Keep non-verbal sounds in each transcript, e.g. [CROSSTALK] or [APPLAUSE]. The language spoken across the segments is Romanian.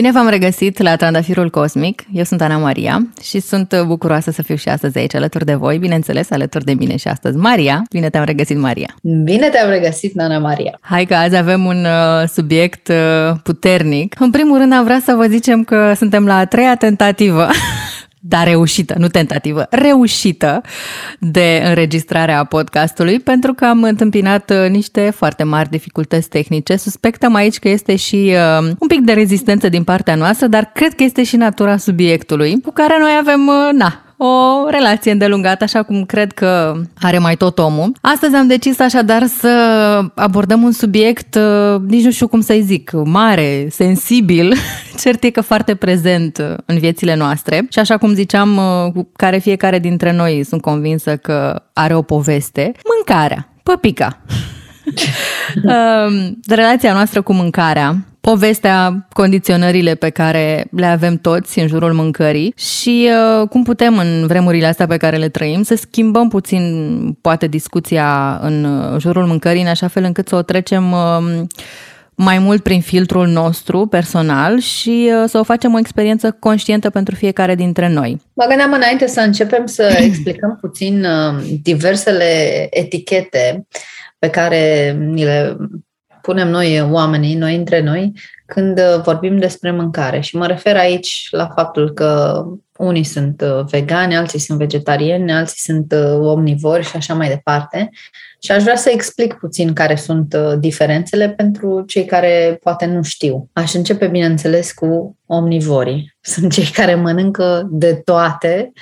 Bine v-am regăsit la Trandafirul Cosmic. Eu sunt Ana Maria și sunt bucuroasă să fiu și astăzi aici alături de voi, bineînțeles alături de mine și astăzi Maria. Bine te-am regăsit, Maria. Bine te-am regăsit, Ana Maria. Hai că azi avem un uh, subiect uh, puternic. În primul rând am vrea să vă zicem că suntem la a treia tentativă [LAUGHS] dar reușită, nu tentativă, reușită de înregistrare a podcastului, pentru că am întâmpinat uh, niște foarte mari dificultăți tehnice. Suspectăm aici că este și uh, un pic de rezistență din partea noastră, dar cred că este și natura subiectului, cu care noi avem, uh, na, o relație îndelungată, așa cum cred că are mai tot omul. Astăzi am decis așadar să abordăm un subiect, uh, nici nu știu cum să-i zic, mare, sensibil, [LAUGHS] cert e că foarte prezent în viețile noastre. Și așa cum ziceam, uh, cu care fiecare dintre noi sunt convinsă că are o poveste, mâncarea, păpica. [LAUGHS] Um, relația noastră cu mâncarea povestea, condiționările pe care le avem toți în jurul mâncării și uh, cum putem în vremurile astea pe care le trăim să schimbăm puțin poate discuția în uh, jurul mâncării în așa fel încât să o trecem uh, mai mult prin filtrul nostru personal și uh, să o facem o experiență conștientă pentru fiecare dintre noi. Mă gândeam înainte să începem să [CLEARS THROAT] explicăm puțin uh, diversele etichete pe care ni le punem noi oamenii, noi între noi, când uh, vorbim despre mâncare. Și mă refer aici la faptul că unii sunt uh, vegani, alții sunt vegetariani, alții sunt uh, omnivori și așa mai departe. Și aș vrea să explic puțin care sunt diferențele pentru cei care poate nu știu. Aș începe, bineînțeles, cu omnivorii. [LAUGHS] Sunt cei care mănâncă de toate,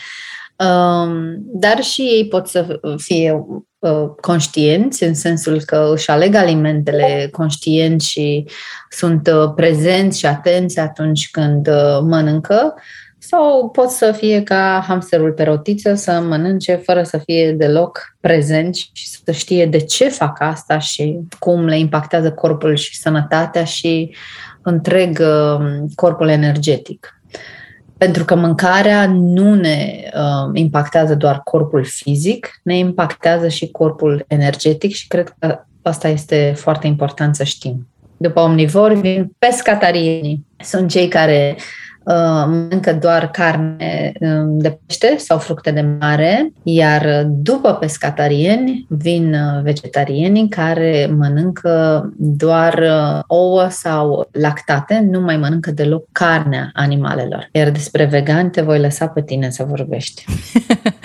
um, dar și ei pot să fie Uh, conștienți, în sensul că își aleg alimentele conștient și sunt uh, prezenți și atenți atunci când uh, mănâncă, sau pot să fie ca hamsterul pe rotiță, să mănânce fără să fie deloc prezenți și să știe de ce fac asta și cum le impactează corpul și sănătatea și întreg corpul energetic. Pentru că mâncarea nu ne uh, impactează doar corpul fizic, ne impactează și corpul energetic și cred că asta este foarte important să știm. După omnivori vin pescatarienii. Sunt cei care Uh, mănâncă doar carne um, de pește sau fructe de mare, iar după pescatarieni vin uh, vegetarienii care mănâncă doar uh, ouă sau lactate, nu mai mănâncă deloc carnea animalelor. Iar despre vegan te voi lăsa pe tine să vorbești. [LAUGHS]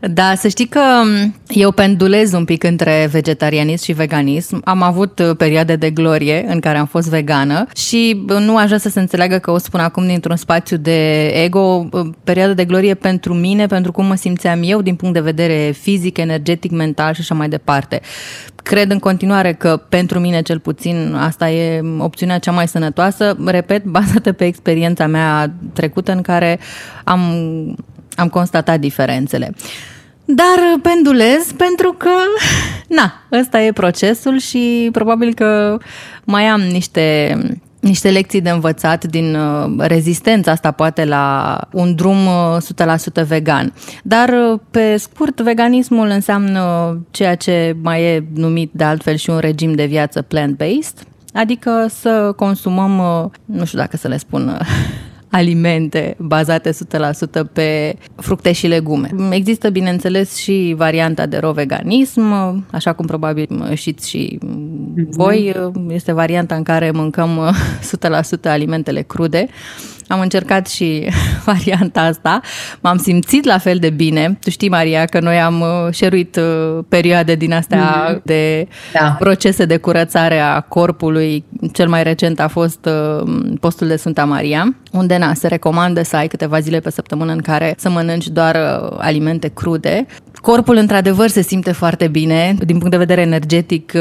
Da, să știi că um, eu pendulez un pic între vegetarianism și veganism. Am avut uh, perioade de glorie în care am fost vegană și uh, nu aș vrea să se înțeleagă că o spun acum dintr-un spațiu de ego, uh, perioada de glorie pentru mine, pentru cum mă simțeam eu din punct de vedere fizic, energetic, mental și așa mai departe. Cred în continuare că pentru mine cel puțin asta e opțiunea cea mai sănătoasă, repet, bazată pe experiența mea trecută în care am am constatat diferențele. Dar pendulez pentru că, na, ăsta e procesul și probabil că mai am niște, niște lecții de învățat din uh, rezistența asta poate la un drum 100% uh, vegan. Dar uh, pe scurt, veganismul înseamnă ceea ce mai e numit de altfel și un regim de viață plant-based, adică să consumăm, nu știu dacă să le spun alimente bazate 100% pe fructe și legume. Există, bineînțeles, și varianta de raw veganism, așa cum probabil știți și mhm. voi, este varianta în care mâncăm 100% alimentele crude. Am încercat și [LAUGHS] varianta asta. M-am simțit la fel de bine. Tu știi, Maria, că noi am uh, șeruit uh, perioade din astea mm-hmm. de da. procese de curățare a corpului. Cel mai recent a fost uh, postul de Sfânta Maria, unde na, se recomandă să ai câteva zile pe săptămână în care să mănânci doar alimente crude. Corpul, într-adevăr, se simte foarte bine. Din punct de vedere energetic,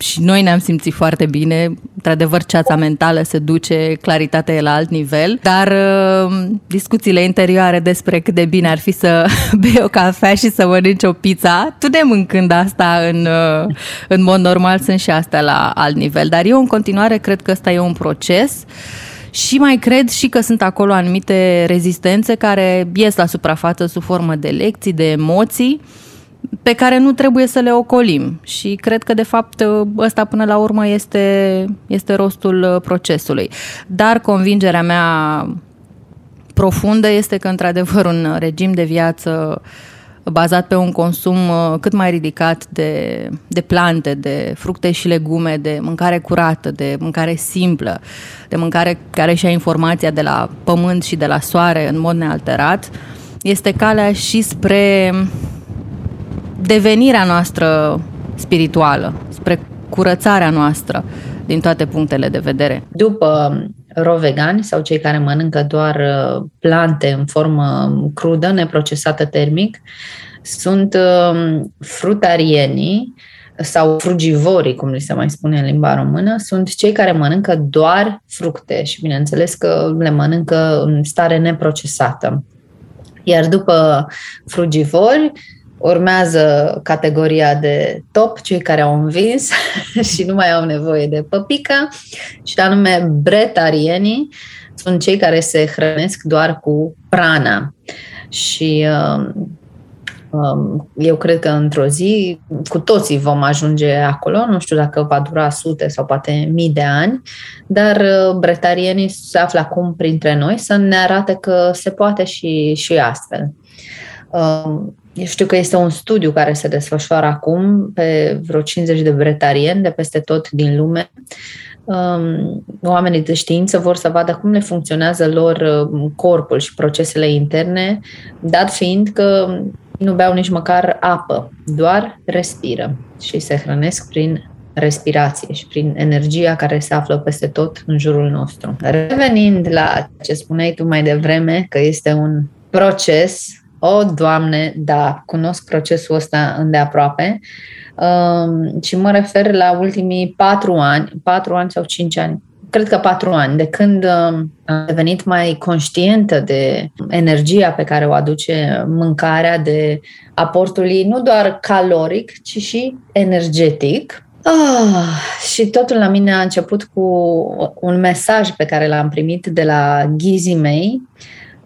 și noi ne-am simțit foarte bine. Într-adevăr, ceața mentală se duce, claritatea e la alt nivel, dar uh, discuțiile interioare despre cât de bine ar fi să [LAUGHS] bei o cafea și să mănânci o pizza, tu de mâncând asta în, uh, în mod normal, sunt și astea la alt nivel. Dar eu, în continuare, cred că ăsta e un proces și mai cred și că sunt acolo anumite rezistențe care ies la suprafață sub formă de lecții, de emoții, pe care nu trebuie să le ocolim. Și cred că, de fapt, ăsta până la urmă este, este rostul procesului. Dar convingerea mea profundă este că, într-adevăr, un regim de viață bazat pe un consum uh, cât mai ridicat de, de plante, de fructe și legume, de mâncare curată, de mâncare simplă, de mâncare care și-a informația de la pământ și de la soare în mod nealterat, este calea și spre devenirea noastră spirituală, spre curățarea noastră din toate punctele de vedere. După ro-vegani sau cei care mănâncă doar uh, plante în formă crudă, neprocesată termic, sunt um, frutarienii sau frugivorii, cum li se mai spune în limba română, sunt cei care mănâncă doar fructe și bineînțeles că le mănâncă în stare neprocesată. Iar după frugivori, Urmează categoria de top, cei care au învins [LAUGHS] și nu mai au nevoie de păpică, și anume bretarienii sunt cei care se hrănesc doar cu prana. Și um, um, eu cred că într-o zi cu toții vom ajunge acolo, nu știu dacă va dura sute sau poate mii de ani, dar uh, bretarienii se află acum printre noi să ne arate că se poate și, și astfel. Um, eu știu că este un studiu care se desfășoară acum pe vreo 50 de bretarieni de peste tot din lume. Um, oamenii de știință vor să vadă cum le funcționează lor um, corpul și procesele interne, dat fiind că nu beau nici măcar apă, doar respiră și se hrănesc prin respirație și prin energia care se află peste tot în jurul nostru. Revenind la ce spuneai tu mai devreme, că este un proces o, Doamne, da, cunosc procesul ăsta îndeaproape um, și mă refer la ultimii patru ani, patru ani sau cinci ani, cred că patru ani, de când um, am devenit mai conștientă de energia pe care o aduce mâncarea, de aportul ei nu doar caloric, ci și energetic. Oh, și totul la mine a început cu un mesaj pe care l-am primit de la ghizii mei,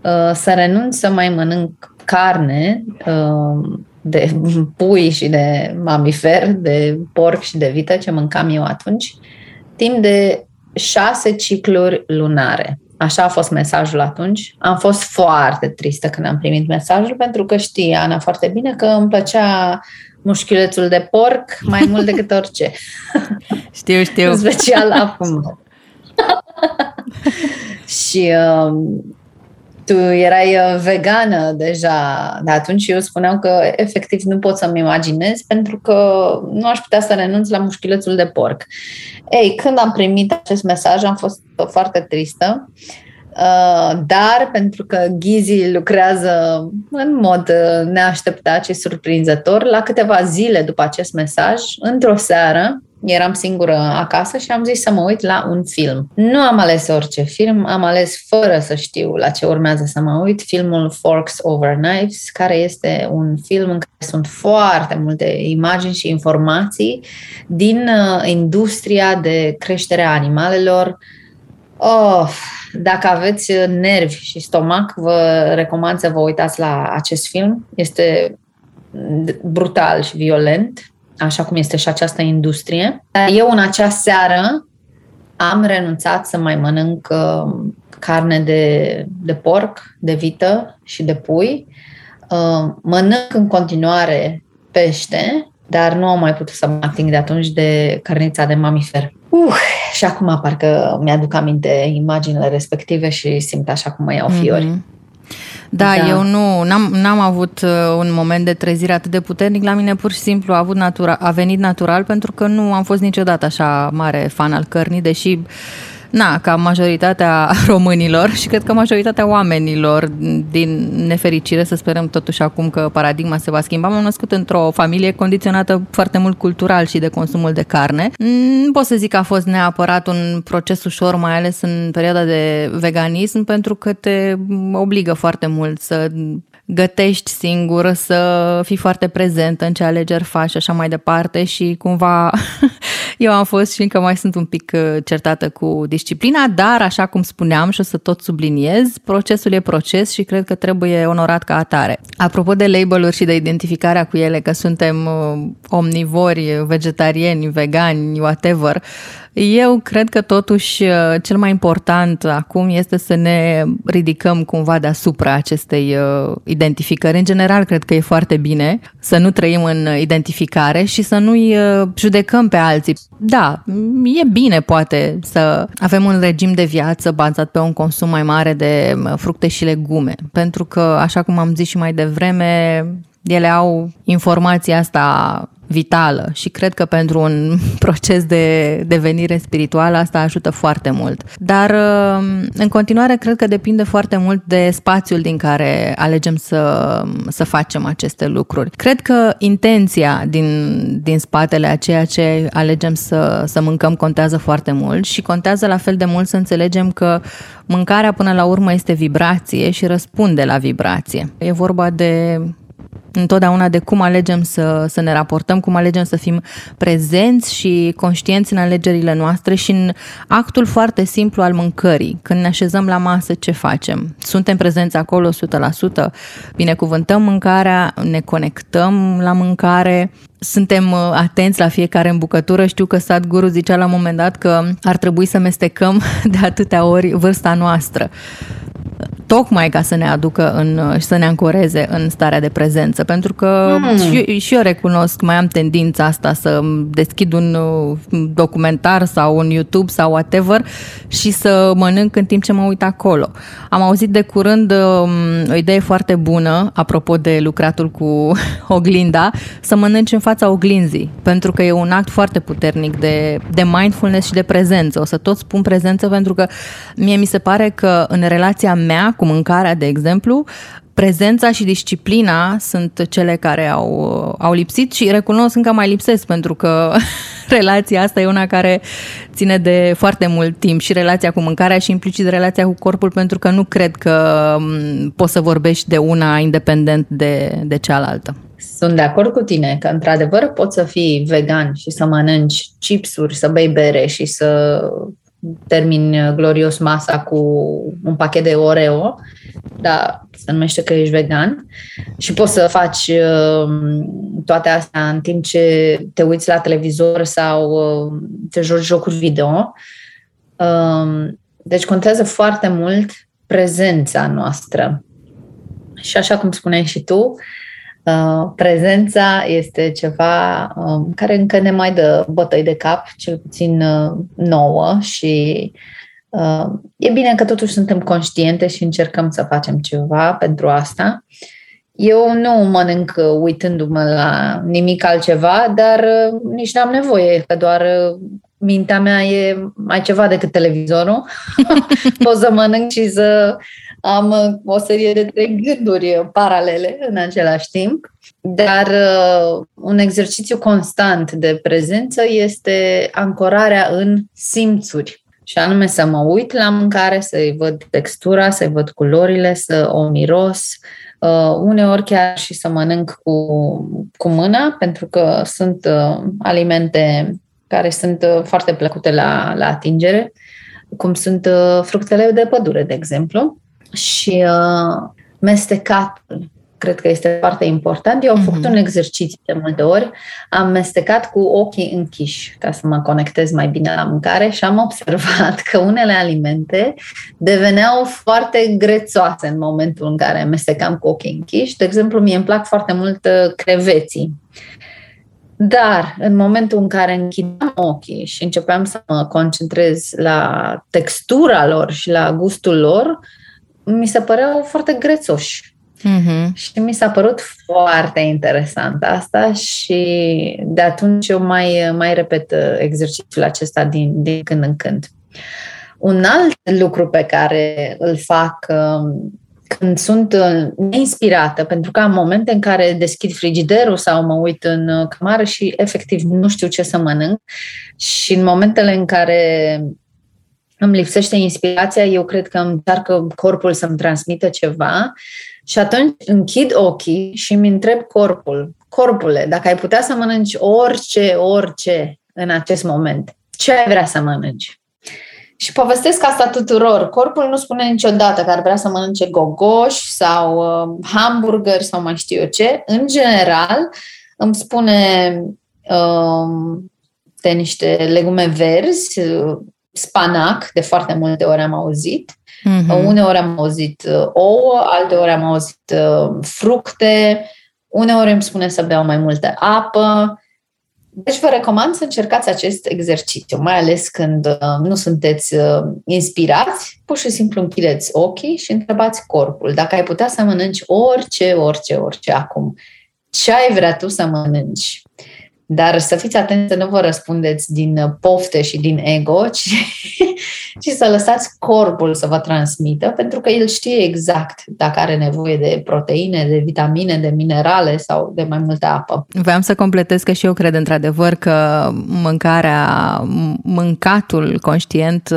uh, să renunț să mai mănânc carne um, de [LAUGHS] pui și de mamifer, de porc și de vită, ce mâncam eu atunci, timp de șase cicluri lunare. Așa a fost mesajul atunci. Am fost foarte tristă când am primit mesajul, pentru că știi, Ana, foarte bine că îmi plăcea mușchiulețul de porc mai [LAUGHS] mult decât orice. [LAUGHS] Știu, știu. În special acum. și uh, tu erai uh, vegană deja de atunci și eu spuneam că efectiv nu pot să-mi imaginez pentru că nu aș putea să renunț la mușchiulețul de porc. Ei, când am primit acest mesaj am fost foarte tristă, uh, dar pentru că Ghizi lucrează în mod uh, neașteptat și surprinzător, la câteva zile după acest mesaj, într-o seară, eram singură acasă și am zis să mă uit la un film. Nu am ales orice film, am ales fără să știu la ce urmează să mă uit, filmul Forks Over Knives, care este un film în care sunt foarte multe imagini și informații din uh, industria de creștere a animalelor. Oh, dacă aveți nervi și stomac, vă recomand să vă uitați la acest film. Este brutal și violent așa cum este și această industrie. Eu în acea seară am renunțat să mai mănânc uh, carne de, de porc, de vită și de pui. Uh, mănânc în continuare pește, dar nu am mai putut să mă ating de atunci de cărnița de mamifer. Uh, și acum parcă mi-aduc aminte imaginile respective și simt așa cum mă iau fiori. Mm-hmm. Da, da, eu nu, n-am, n-am avut uh, un moment de trezire atât de puternic. La mine pur și simplu a, avut natura, a venit natural pentru că nu am fost niciodată așa mare fan al cărnii, deși na, ca majoritatea [LAUGHS] românilor și cred că majoritatea oamenilor din nefericire, să sperăm totuși acum că paradigma se va schimba. M-am născut într-o familie condiționată foarte mult cultural și de consumul de carne. Nu pot să zic că a fost neapărat un proces ușor, mai ales în perioada de veganism, pentru că te obligă foarte mult să gătești singur, să fii foarte prezent în ce alegeri faci și așa mai departe și cumva [LAUGHS] eu am fost și încă mai sunt un pic uh, certată cu disciplina, dar așa cum spuneam și o să tot subliniez, procesul e proces și cred că trebuie onorat ca atare. Apropo de label-uri și de identificarea cu ele, că suntem uh, omnivori, vegetariani, vegani, whatever, eu cred că totuși uh, cel mai important acum este să ne ridicăm cumva deasupra acestei uh, identificări. În general, cred că e foarte bine să nu trăim în identificare și să nu-i uh, judecăm pe alții. Da, e bine poate să avem un regim de viață bazat pe un consum mai mare de fructe și legume, pentru că, așa cum am zis și mai devreme, ele au informația asta vitală și cred că pentru un [LAUGHS] proces de devenire spirituală asta ajută foarte mult. Dar um, în continuare cred că depinde foarte mult de spațiul din care alegem să, să facem aceste lucruri. Cred că intenția din, din spatele a ceea ce alegem să, să mâncăm contează foarte mult și contează la fel de mult să înțelegem că mâncarea până la urmă este vibrație și răspunde la vibrație. E vorba de întotdeauna de cum alegem să, să ne raportăm, cum alegem să fim prezenți și conștienți în alegerile noastre și în actul foarte simplu al mâncării. Când ne așezăm la masă, ce facem? Suntem prezenți acolo 100%? Binecuvântăm mâncarea, ne conectăm la mâncare, suntem uh, atenți la fiecare îmbucătură. Știu că Sadhguru zicea la un moment dat că ar trebui să mestecăm [LAUGHS] de atâtea ori vârsta noastră tocmai ca să ne aducă în, și să ne ancoreze în starea de prezență. Pentru că mm. și, și eu recunosc, mai am tendința asta să deschid un documentar sau un YouTube sau whatever și să mănânc în timp ce mă uit acolo. Am auzit de curând um, o idee foarte bună, apropo de lucratul cu [LAUGHS] oglinda, să mănânci în fața oglinzii, pentru că e un act foarte puternic de, de mindfulness și de prezență. O să tot spun prezență pentru că mie mi se pare că în relația mea cu mâncarea, de exemplu, prezența și disciplina sunt cele care au, au lipsit și recunosc încă mai lipsesc pentru că [LAUGHS] relația asta e una care ține de foarte mult timp și relația cu mâncarea și implicit relația cu corpul pentru că nu cred că poți să vorbești de una independent de, de cealaltă. Sunt de acord cu tine că, într-adevăr, poți să fii vegan și să mănânci chipsuri, să bei bere și să termin glorios masa cu un pachet de Oreo, dar se numește că ești vegan și poți să faci uh, toate astea în timp ce te uiți la televizor sau uh, te joci jocuri video. Uh, deci contează foarte mult prezența noastră. Și așa cum spuneai și tu, Uh, prezența este ceva um, care încă ne mai dă bătăi de cap, cel puțin uh, nouă și uh, e bine că totuși suntem conștiente și încercăm să facem ceva pentru asta. Eu nu mănânc uitându-mă la nimic altceva, dar nici n-am nevoie, că doar mintea mea e mai ceva decât televizorul. [LAUGHS] Pot să mănânc și să am uh, o serie de trei gânduri paralele în același timp, dar uh, un exercițiu constant de prezență este ancorarea în simțuri. Și anume să mă uit la mâncare, să-i văd textura, să-i văd culorile, să o miros, uh, uneori chiar și să mănânc cu, cu mâna, pentru că sunt uh, alimente care sunt uh, foarte plăcute la, la atingere, cum sunt uh, fructele de pădure, de exemplu și uh, mestecatul cred că este foarte important. Eu am mm-hmm. făcut un exercițiu de multe ori, am mestecat cu ochii închiși ca să mă conectez mai bine la mâncare și am observat că unele alimente deveneau foarte grețoase în momentul în care mestecam cu ochii închiși. De exemplu, mie îmi plac foarte mult uh, creveții. Dar în momentul în care închideam ochii și începeam să mă concentrez la textura lor și la gustul lor, uh, mi se păreau foarte grețoși. Mm-hmm. Și mi s-a părut foarte interesant asta și de atunci eu mai, mai repet uh, exercițiul acesta din, din când în când. Un alt lucru pe care îl fac um, când sunt uh, neinspirată, pentru că am momente în care deschid frigiderul sau mă uit în uh, camară și efectiv nu știu ce să mănânc și în momentele în care îmi lipsește inspirația, eu cred că încearcă corpul să-mi transmită ceva. Și atunci închid ochii și îmi întreb corpul, corpule, dacă ai putea să mănânci orice, orice în acest moment, ce ai vrea să mănânci? Și povestesc asta tuturor. Corpul nu spune niciodată că ar vrea să mănânce gogoși sau uh, hamburger sau mai știu eu ce. În general, îmi spune uh, de niște legume verzi, uh, spanac, de foarte multe ori am auzit. Mm-hmm. Uneori am auzit uh, ouă, alte ori am auzit uh, fructe, uneori îmi spune să beau mai multă apă. Deci vă recomand să încercați acest exercițiu, mai ales când uh, nu sunteți uh, inspirați, pur și simplu închideți ochii și întrebați corpul. Dacă ai putea să mănânci orice, orice, orice acum, ce ai vrea tu să mănânci? Dar să fiți atenți să nu vă răspundeți din pofte și din ego, [LAUGHS] ci, ci să lăsați corpul să vă transmită, pentru că el știe exact dacă are nevoie de proteine, de vitamine, de minerale sau de mai multă apă. Vreau să completez că și eu cred într-adevăr că mâncarea, mâncatul conștient,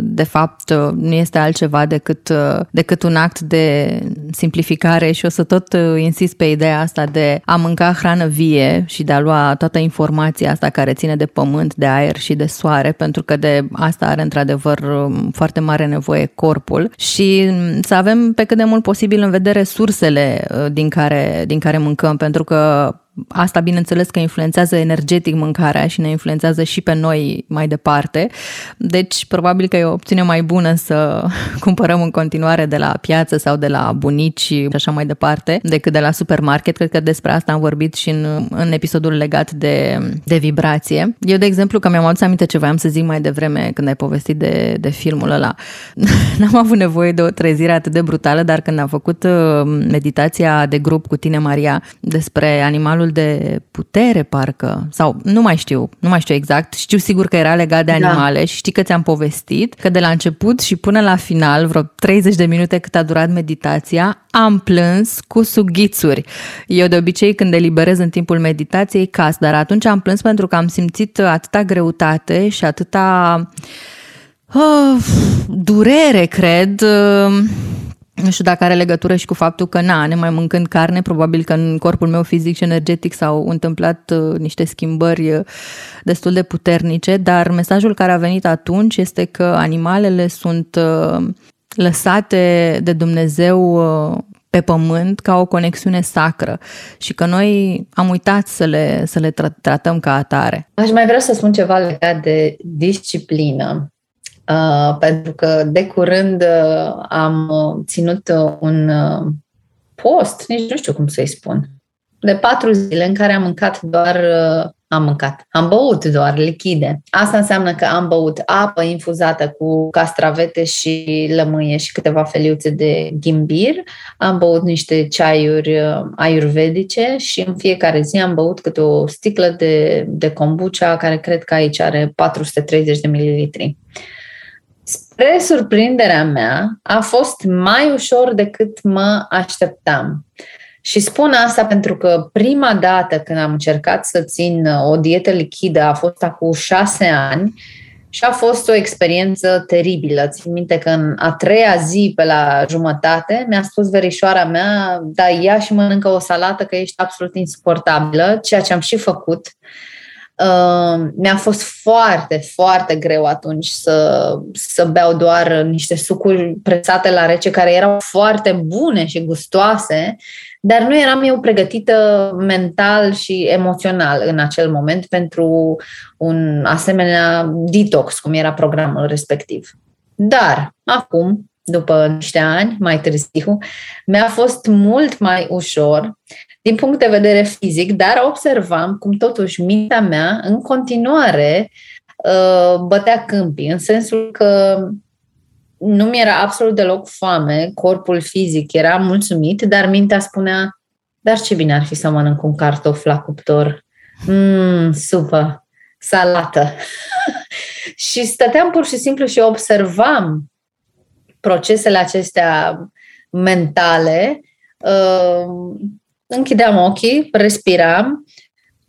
de fapt, nu este altceva decât, decât un act de simplificare și o să tot insist pe ideea asta de a mânca hrană vie și de a lua toată informația asta care ține de pământ, de aer și de soare, pentru că de asta are într-adevăr foarte mare nevoie corpul. Și să avem pe cât de mult posibil în vedere sursele uh, din care, din care mâncăm, pentru că Asta, bineînțeles, că influențează energetic mâncarea și ne influențează și pe noi mai departe. Deci, probabil că e o opțiune mai bună să [LAUGHS] cumpărăm în continuare de la piață sau de la bunici și așa mai departe, decât de la supermarket. Cred că despre asta am vorbit și în, în episodul legat de, de vibrație. Eu, de exemplu, că mi-am adus aminte ce voiam să zic mai devreme când ai povestit de, de filmul ăla. [LAUGHS] N-am avut nevoie de o trezire atât de brutală, dar când am făcut uh, meditația de grup cu tine, Maria, despre animalul de putere, parcă, sau nu mai știu, nu mai știu exact, știu sigur că era legat de da. animale da. și știi că ți-am povestit că de la început și până la final, vreo 30 de minute cât a durat meditația, am plâns cu sughițuri. Eu de obicei când eliberez în timpul meditației cas, dar atunci am plâns pentru că am simțit atâta greutate și atâta uh, durere, cred, uh, nu știu dacă are legătură și cu faptul că, na, ne mai mâncând carne, probabil că în corpul meu fizic și energetic s-au întâmplat uh, niște schimbări uh, destul de puternice, dar mesajul care a venit atunci este că animalele sunt uh, lăsate de Dumnezeu pe pământ ca o conexiune sacră și că noi am uitat să le, să le tratăm ca atare. Aș mai vrea să spun ceva legat de disciplină. Uh, pentru că de curând uh, am uh, ținut uh, un uh, post, nici nu știu cum să-i spun, de patru zile în care am mâncat doar, uh, am mâncat, am băut doar lichide. Asta înseamnă că am băut apă infuzată cu castravete și lămâie și câteva feliuțe de ghimbir, am băut niște ceaiuri ayurvedice și în fiecare zi am băut câte o sticlă de, de kombucha, care cred că aici are 430 de mililitri spre surprinderea mea, a fost mai ușor decât mă așteptam. Și spun asta pentru că prima dată când am încercat să țin o dietă lichidă a fost acum șase ani și a fost o experiență teribilă. Țin minte că în a treia zi pe la jumătate mi-a spus verișoara mea, da, ia și mănâncă o salată că ești absolut insuportabilă, ceea ce am și făcut. Uh, mi-a fost foarte, foarte greu atunci să, să beau doar niște sucuri presate la rece care erau foarte bune și gustoase, dar nu eram eu pregătită mental și emoțional în acel moment pentru un asemenea detox, cum era programul respectiv. Dar acum, după niște ani mai târziu, mi-a fost mult mai ușor din punct de vedere fizic, dar observam cum totuși mintea mea în continuare uh, bătea câmpii, în sensul că nu mi era absolut deloc foame, corpul fizic era mulțumit, dar mintea spunea, dar ce bine ar fi să mănânc un cartof la cuptor. Mmm, supă, salată. [LAUGHS] și stăteam pur și simplu și observam procesele acestea mentale uh, închideam ochii, respiram,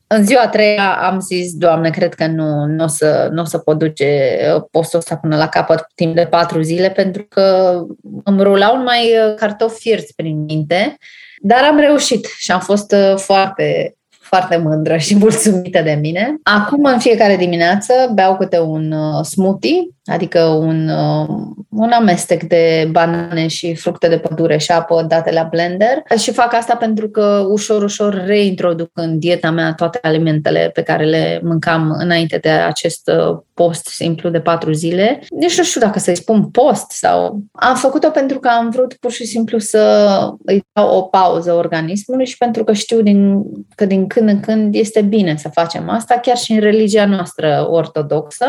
În ziua a treia am zis, Doamne, cred că nu, nu, o, să, nu o să pot duce uh, postul ăsta până la capăt timp de patru zile, pentru că îmi rulau numai uh, cartofi fierți prin minte, dar am reușit și am fost uh, foarte foarte mândră și [LAUGHS] mulțumită de mine. Acum, în fiecare dimineață, beau câte un uh, smoothie, adică un, uh, un amestec de banane și fructe de pădure și apă date la blender și fac asta pentru că ușor, ușor reintroduc în dieta mea toate alimentele pe care le mâncam înainte de acest uh, post simplu de patru zile. Nici nu știu dacă să-i spun post sau... Am făcut-o pentru că am vrut pur și simplu să îi dau o pauză organismului și pentru că știu din, că din când în când este bine să facem asta, chiar și în religia noastră ortodoxă.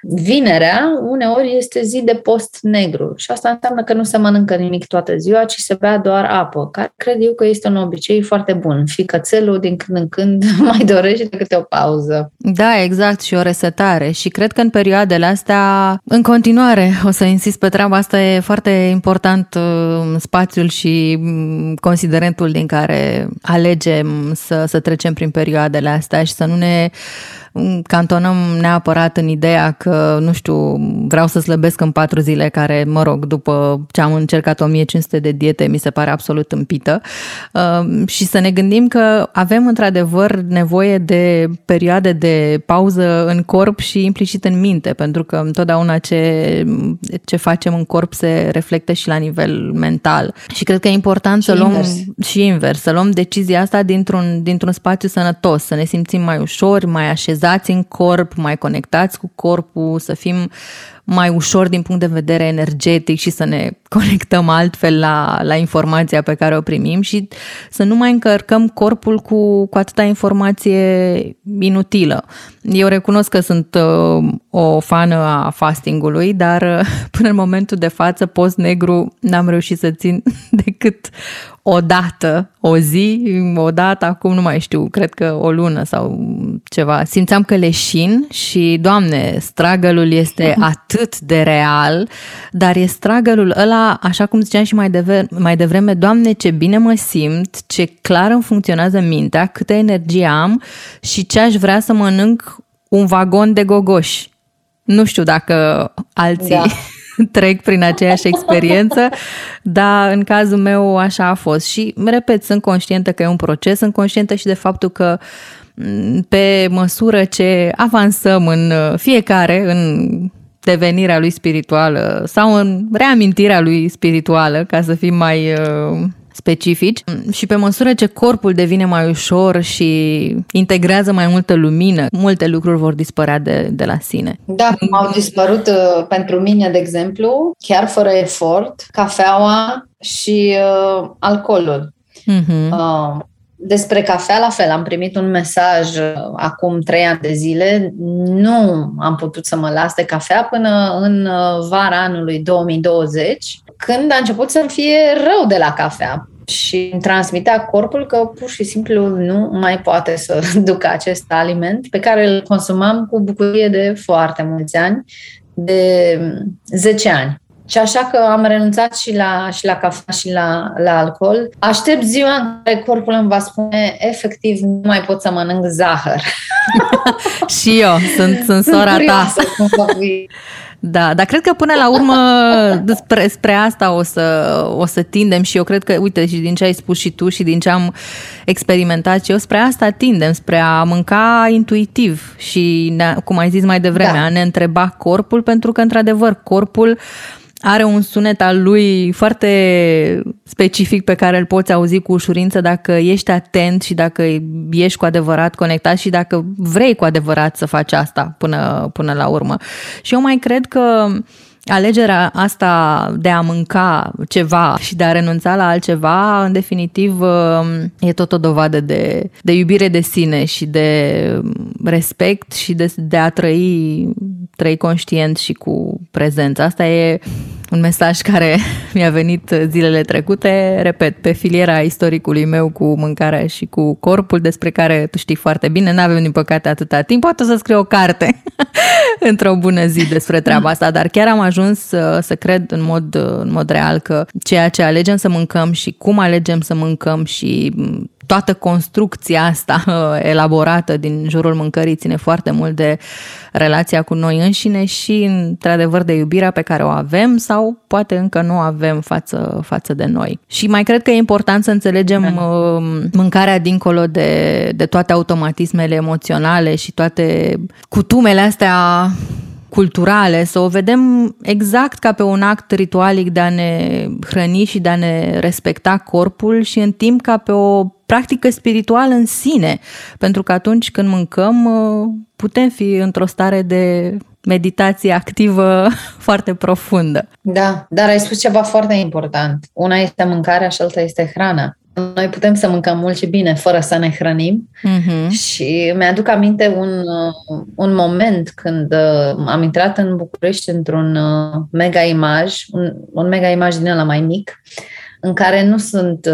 Vinerea uneori este zi de post negru și asta înseamnă că nu se mănâncă nimic toată ziua, ci se bea doar apă, care cred eu că este un obicei foarte bun. Ficățelul din când în când [LAUGHS] mai dorește câte o pauză. Da, exact, și o resetare. Și cred că în perioadele astea, în continuare, [LAUGHS] o să insist pe treaba asta, e foarte important uh, spațiul și mm, considerentul din care alegem să, să trecem prin perioadele astea și să nu ne cantonăm neapărat în ideea că, nu știu, vreau să slăbesc în patru zile, care, mă rog, după ce am încercat 1500 de diete, mi se pare absolut împită. Uh, și să ne gândim că avem într-adevăr nevoie de perioade de pauză în corp și implicit în minte, pentru că întotdeauna ce, ce facem în corp se reflectă și la nivel mental. Și cred că e important și să luăm invers. și invers, să luăm decizia asta dintr-un, dintr-un spațiu sănătos, să ne simțim mai ușor, mai așezați așezați în corp, mai conectați cu corpul, să fim mai ușor din punct de vedere energetic și să ne [LAUGHS] conectăm altfel la, la informația pe care o primim și să nu mai încărcăm corpul cu, cu atâta informație inutilă. Eu recunosc că sunt uh, o fană a fastingului, dar uh, [LAUGHS] până în momentul de față, post negru, n-am reușit să țin [LAUGHS] decât o dată, o zi, o dată, acum nu mai știu, cred că o lună sau ceva. Simțeam că leșin și, doamne, stragălul este atât de real, dar e stragălul ăla, așa cum ziceam și mai, devreme, mai devreme, doamne, ce bine mă simt, ce clar îmi funcționează mintea, câtă energie am și ce aș vrea să mănânc un vagon de gogoși. Nu știu dacă alții da. [LAUGHS] [LAUGHS] trec prin aceeași experiență, dar în cazul meu așa a fost. Și, repet, sunt conștientă că e un proces, sunt conștientă și de faptul că mm, pe măsură ce avansăm în uh, fiecare, în devenirea lui spirituală sau în reamintirea lui spirituală, ca să fim mai uh, specifici și pe măsură ce corpul devine mai ușor și integrează mai multă lumină, multe lucruri vor dispărea de, de la sine. Da, au dispărut uh, pentru mine, de exemplu, chiar fără efort, cafeaua și uh, alcoolul. Uh-huh. Uh, despre cafea, la fel, am primit un mesaj uh, acum trei ani de zile. Nu am putut să mă las de cafea până în uh, vara anului 2020, când a început să-mi fie rău de la cafea și îmi transmitea corpul că pur și simplu nu mai poate să [LAUGHS] ducă acest aliment pe care îl consumam cu bucurie de foarte mulți ani, de 10 ani. Și așa că am renunțat și la, și la cafea și la, la alcool. Aștept ziua în care corpul îmi va spune efectiv nu mai pot să mănânc zahăr. [LAUGHS] și eu, sunt, sunt sora ta. Da, dar cred că până la urmă spre, spre asta o să, o să tindem și eu cred că, uite, și din ce ai spus și tu și din ce am experimentat și eu, spre asta tindem, spre a mânca intuitiv și, cum ai zis mai devreme, da. a ne întreba corpul, pentru că, într-adevăr, corpul uh, are un sunet al lui foarte specific pe care îl poți auzi cu ușurință dacă ești atent și dacă ești cu adevărat conectat și dacă vrei cu adevărat să faci asta până, până la urmă. Și eu mai cred că alegerea asta de a mânca ceva și de a renunța la altceva, în definitiv, e tot o dovadă de, de iubire de sine și de respect și de, de a trăi, trăi conștient și cu prezența. Asta e un mesaj care [LAUGHS] mi-a venit zilele trecute, repet, pe filiera istoricului meu cu mâncarea și cu corpul, despre care tu știi foarte bine, nu avem din păcate atâta timp, poate să scriu o carte [LAUGHS] într-o bună zi despre treaba asta, dar chiar am ajuns să, să cred în mod, în mod real că ceea ce alegem să mâncăm și cum alegem să mâncăm și toată construcția asta [LAUGHS] elaborată din jurul mâncării ține foarte mult de relația cu noi înșine și, într-adevăr, de iubirea pe care o avem sau poate încă nu avem față, față de noi. Și mai cred că e important să înțelegem da. mâncarea dincolo de, de toate automatismele emoționale și toate cutumele astea culturale, să o vedem exact ca pe un act ritualic de a ne hrăni și de a ne respecta corpul și în timp ca pe o practică spirituală în sine. Pentru că atunci când mâncăm, uh, putem fi într-o stare de meditație activă [LAUGHS] foarte profundă. Da, dar ai spus ceva foarte important. Una este mâncarea și alta este hrana. Noi putem să mâncăm mult și bine fără să ne hrănim uh-huh. și mi-aduc aminte un, uh, un moment când uh, am intrat în București într-un uh, mega imaj, un, un mega imaj din ăla mai mic, în care nu sunt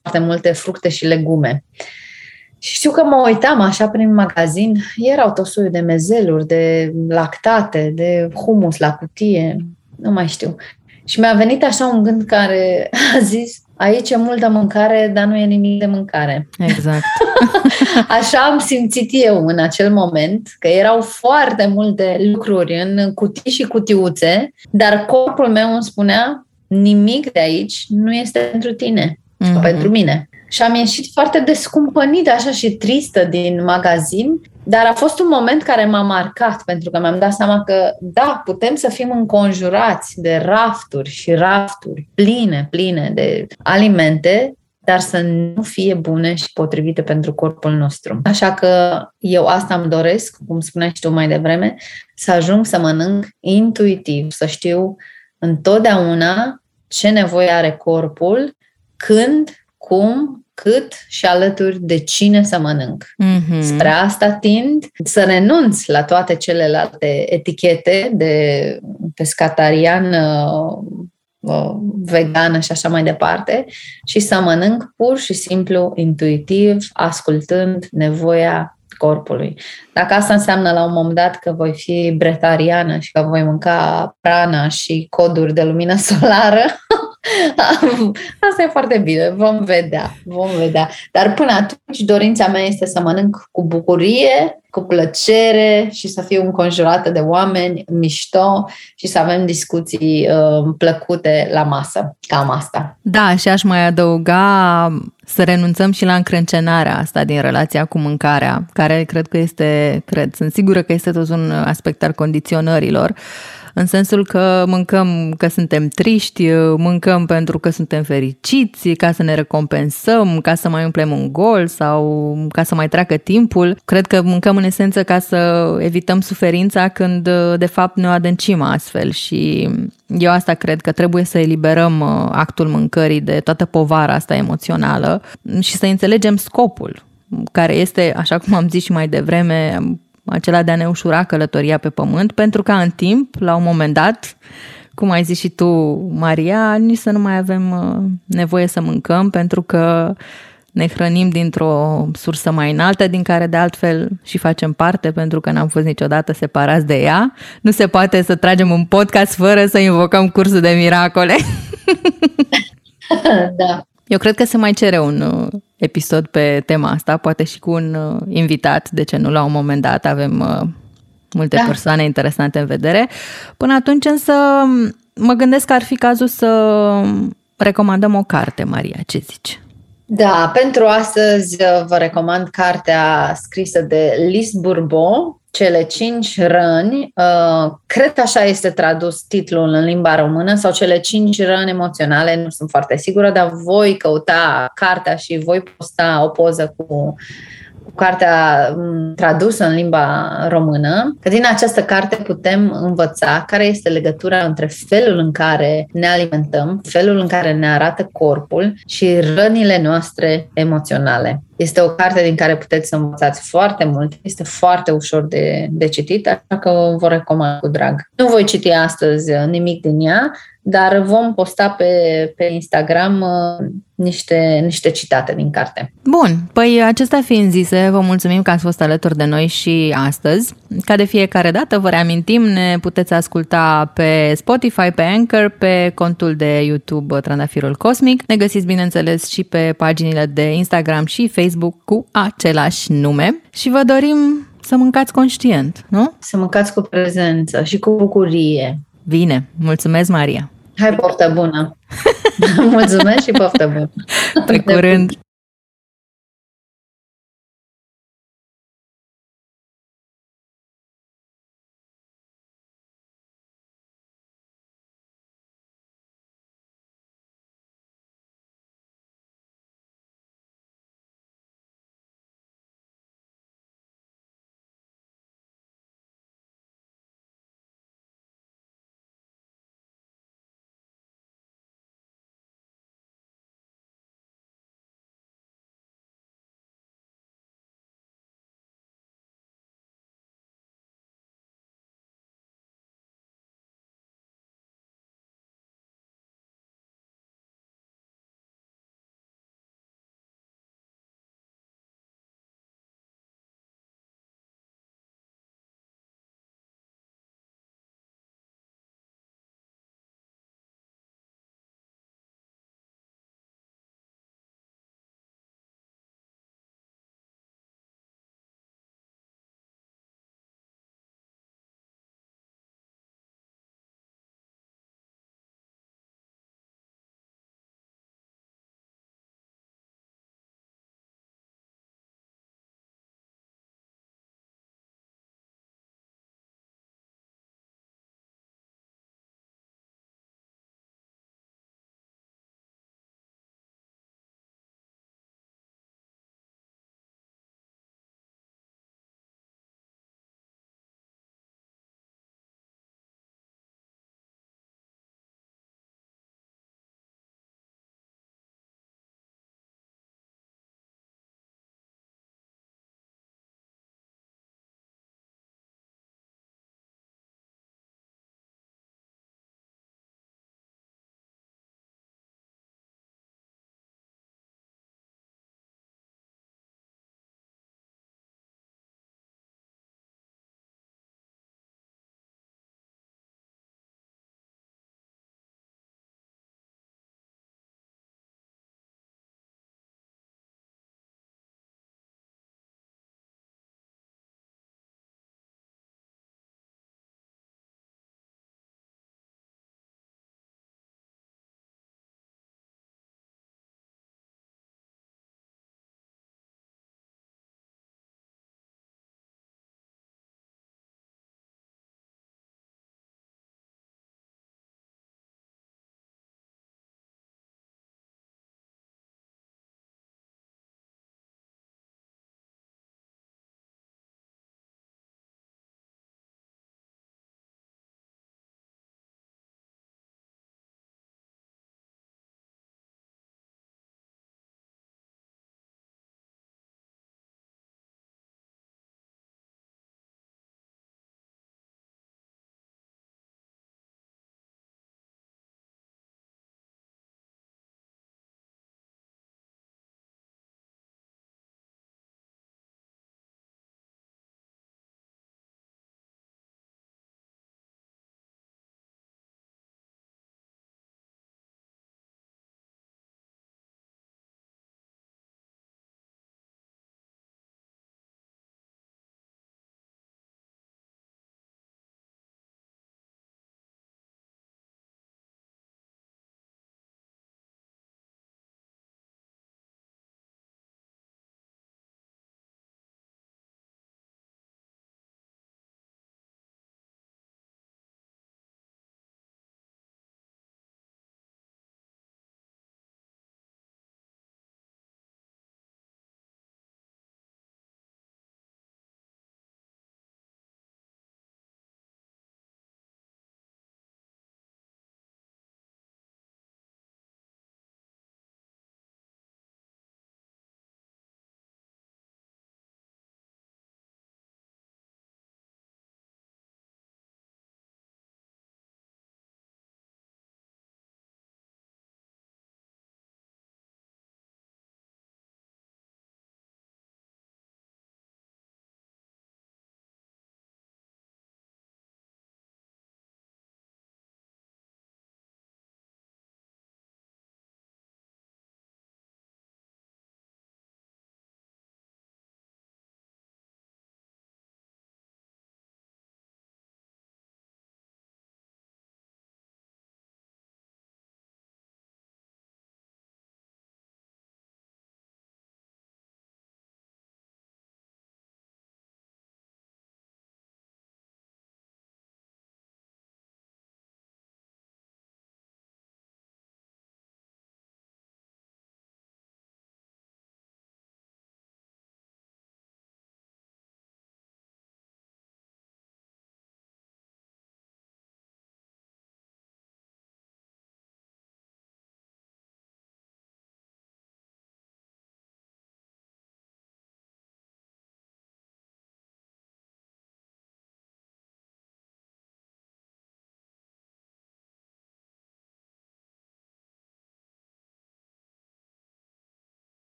foarte multe fructe și legume. Și știu că mă uitam așa prin magazin, erau tot soiul de mezeluri, de lactate, de humus la cutie, nu mai știu. Și mi-a venit așa un gând care a zis, aici e multă mâncare, dar nu e nimic de mâncare. Exact. [LAUGHS] Așa am simțit eu în acel moment, că erau foarte multe lucruri în cutii și cutiuțe, dar corpul meu îmi spunea, nimic de aici nu este pentru tine mm-hmm. pentru mine. Și am ieșit foarte descumpănită așa și tristă din magazin, dar a fost un moment care m-a marcat, pentru că mi-am dat seama că, da, putem să fim înconjurați de rafturi și rafturi pline, pline de alimente, dar să nu fie bune și potrivite pentru corpul nostru. Așa că eu asta îmi doresc, cum spuneai și tu mai devreme, să ajung să mănânc intuitiv, să știu întotdeauna ce nevoie are corpul, când, cum, cât și alături de cine să mănânc. Mm-hmm. Spre asta tind să renunț la toate celelalte etichete de pescatariană, vegană și așa mai departe și să mănânc pur și simplu intuitiv, ascultând nevoia corpului. Dacă asta înseamnă la un moment dat că voi fi bretariană și că voi mânca prana și coduri de lumină [LAUGHS] solară, [LAUGHS] Asta e foarte bine, vom vedea, vom vedea. Dar până atunci dorința mea este să mănânc cu bucurie, cu plăcere și să fiu înconjurată de oameni mișto și să avem discuții uh, plăcute la masă. Cam asta. Da, și aș mai adăuga să renunțăm și la încrâncenarea asta din relația cu mâncarea, care cred că este, cred, sunt sigură că este tot un aspect al condiționărilor în sensul că mâncăm că suntem triști, mâncăm pentru că suntem fericiți, ca să ne recompensăm, ca să mai umplem un gol sau ca să mai treacă timpul. Cred că mâncăm în esență ca să evităm suferința când de fapt ne adâncim astfel și eu asta cred că trebuie să eliberăm uh, actul mâncării de toată povara asta emoțională și să înțelegem scopul care este, așa cum am zis și mai devreme, acela de a ne ușura călătoria pe pământ, pentru ca în timp, la un moment dat, cum ai zis și tu, Maria, nici să nu mai avem uh, nevoie să mâncăm, pentru că ne hrănim dintr-o sursă mai înaltă, din care de altfel și facem parte, pentru că n-am fost niciodată separați de ea. Nu se poate să tragem un podcast fără să invocăm cursul de miracole. [LAUGHS] da. Eu cred că se mai cere un uh, episod pe tema asta, poate și cu un uh, invitat, de ce nu la un moment dat avem uh, multe da. persoane interesante în vedere. Până atunci însă mă gândesc că ar fi cazul să recomandăm o carte, Maria, ce zici? Da, pentru astăzi vă recomand cartea scrisă de Lis Bourbon, cele cinci răni, uh, cred că așa este tradus titlul în limba română, sau cele cinci răni emoționale, nu sunt foarte sigură, dar voi căuta cartea și voi posta o poză cu cu cartea mm, tradusă în limba română, că din această carte putem învăța care este legătura între felul în care ne alimentăm, felul în care ne arată corpul și rănile noastre emoționale. Este o carte din care puteți să învățați foarte mult, este foarte ușor de, de citit, așa că vă recomand cu drag. Nu voi citi astăzi nimic din ea, dar vom posta pe, pe Instagram uh, niște, niște citate din carte. Bun, păi acestea fiind zise, vă mulțumim că ați fost alături de noi și astăzi. Ca de fiecare dată, vă reamintim, ne puteți asculta pe Spotify, pe Anchor, pe contul de YouTube Trandafirul Cosmic. Ne găsiți, bineînțeles, și pe paginile de Instagram și Facebook cu același nume și vă dorim să mâncați conștient, nu? Să mâncați cu prezență și cu bucurie. Bine, mulțumesc, Maria! Hai, poftă bună! [LAUGHS] Mulțumesc și poftă bună! Pe curând!